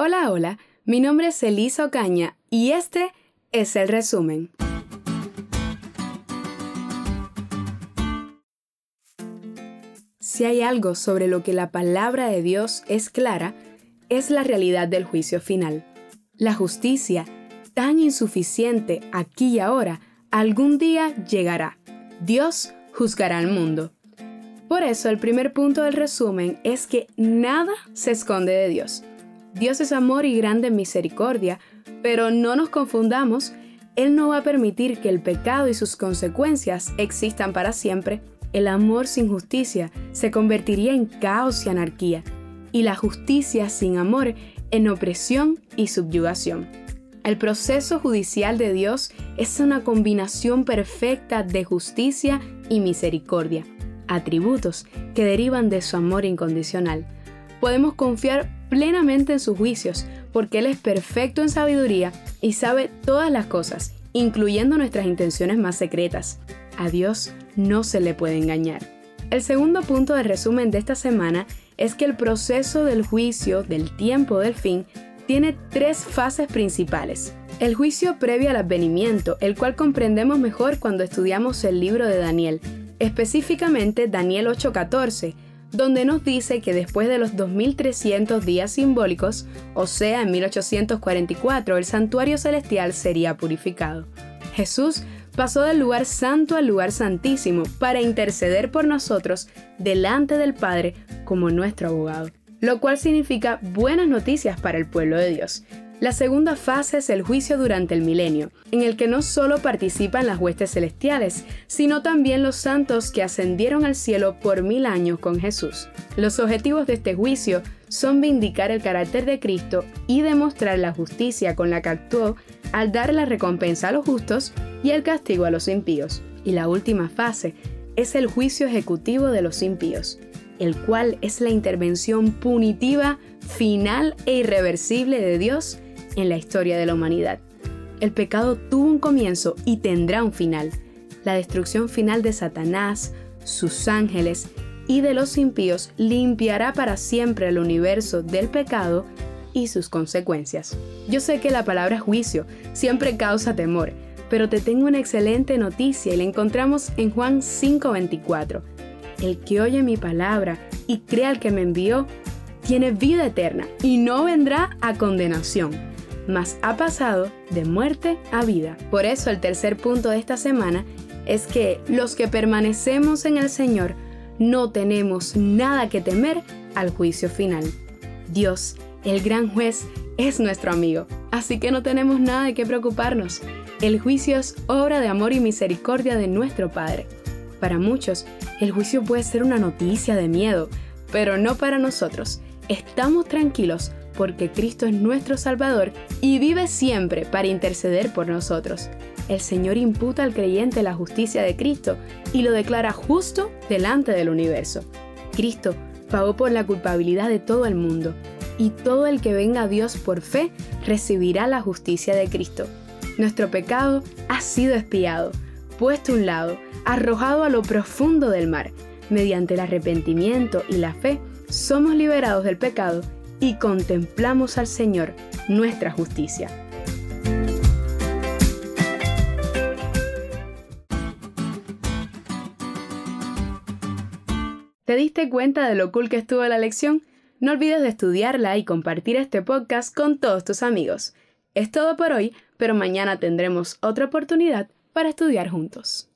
Hola, hola, mi nombre es Elisa Ocaña y este es el resumen. Si hay algo sobre lo que la palabra de Dios es clara, es la realidad del juicio final. La justicia, tan insuficiente aquí y ahora, algún día llegará. Dios juzgará al mundo. Por eso el primer punto del resumen es que nada se esconde de Dios. Dios es amor y grande misericordia, pero no nos confundamos, Él no va a permitir que el pecado y sus consecuencias existan para siempre. El amor sin justicia se convertiría en caos y anarquía, y la justicia sin amor en opresión y subyugación. El proceso judicial de Dios es una combinación perfecta de justicia y misericordia, atributos que derivan de su amor incondicional. Podemos confiar plenamente en sus juicios, porque Él es perfecto en sabiduría y sabe todas las cosas, incluyendo nuestras intenciones más secretas. A Dios no se le puede engañar. El segundo punto de resumen de esta semana es que el proceso del juicio del tiempo del fin tiene tres fases principales. El juicio previo al advenimiento, el cual comprendemos mejor cuando estudiamos el libro de Daniel, específicamente Daniel 8:14, donde nos dice que después de los 2300 días simbólicos, o sea, en 1844, el santuario celestial sería purificado. Jesús pasó del lugar santo al lugar santísimo para interceder por nosotros delante del Padre como nuestro abogado, lo cual significa buenas noticias para el pueblo de Dios, la segunda fase es el juicio durante el milenio, en el que no solo participan las huestes celestiales, sino también los santos que ascendieron al cielo por mil años con Jesús. Los objetivos de este juicio son vindicar el carácter de Cristo y demostrar la justicia con la que actuó al dar la recompensa a los justos y el castigo a los impíos. Y la última fase es el juicio ejecutivo de los impíos, el cual es la intervención punitiva, final e irreversible de Dios en la historia de la humanidad. El pecado tuvo un comienzo y tendrá un final. La destrucción final de Satanás, sus ángeles y de los impíos limpiará para siempre el universo del pecado y sus consecuencias. Yo sé que la palabra juicio siempre causa temor, pero te tengo una excelente noticia y la encontramos en Juan 5:24. El que oye mi palabra y crea al que me envió, tiene vida eterna y no vendrá a condenación mas ha pasado de muerte a vida. Por eso el tercer punto de esta semana es que los que permanecemos en el Señor no tenemos nada que temer al juicio final. Dios, el gran juez, es nuestro amigo, así que no tenemos nada de qué preocuparnos. El juicio es obra de amor y misericordia de nuestro Padre. Para muchos, el juicio puede ser una noticia de miedo, pero no para nosotros. Estamos tranquilos porque Cristo es nuestro Salvador y vive siempre para interceder por nosotros. El Señor imputa al creyente la justicia de Cristo y lo declara justo delante del universo. Cristo pagó por la culpabilidad de todo el mundo, y todo el que venga a Dios por fe recibirá la justicia de Cristo. Nuestro pecado ha sido espiado, puesto a un lado, arrojado a lo profundo del mar. Mediante el arrepentimiento y la fe, somos liberados del pecado y contemplamos al Señor, nuestra justicia. ¿Te diste cuenta de lo cool que estuvo la lección? No olvides de estudiarla y compartir este podcast con todos tus amigos. Es todo por hoy, pero mañana tendremos otra oportunidad para estudiar juntos.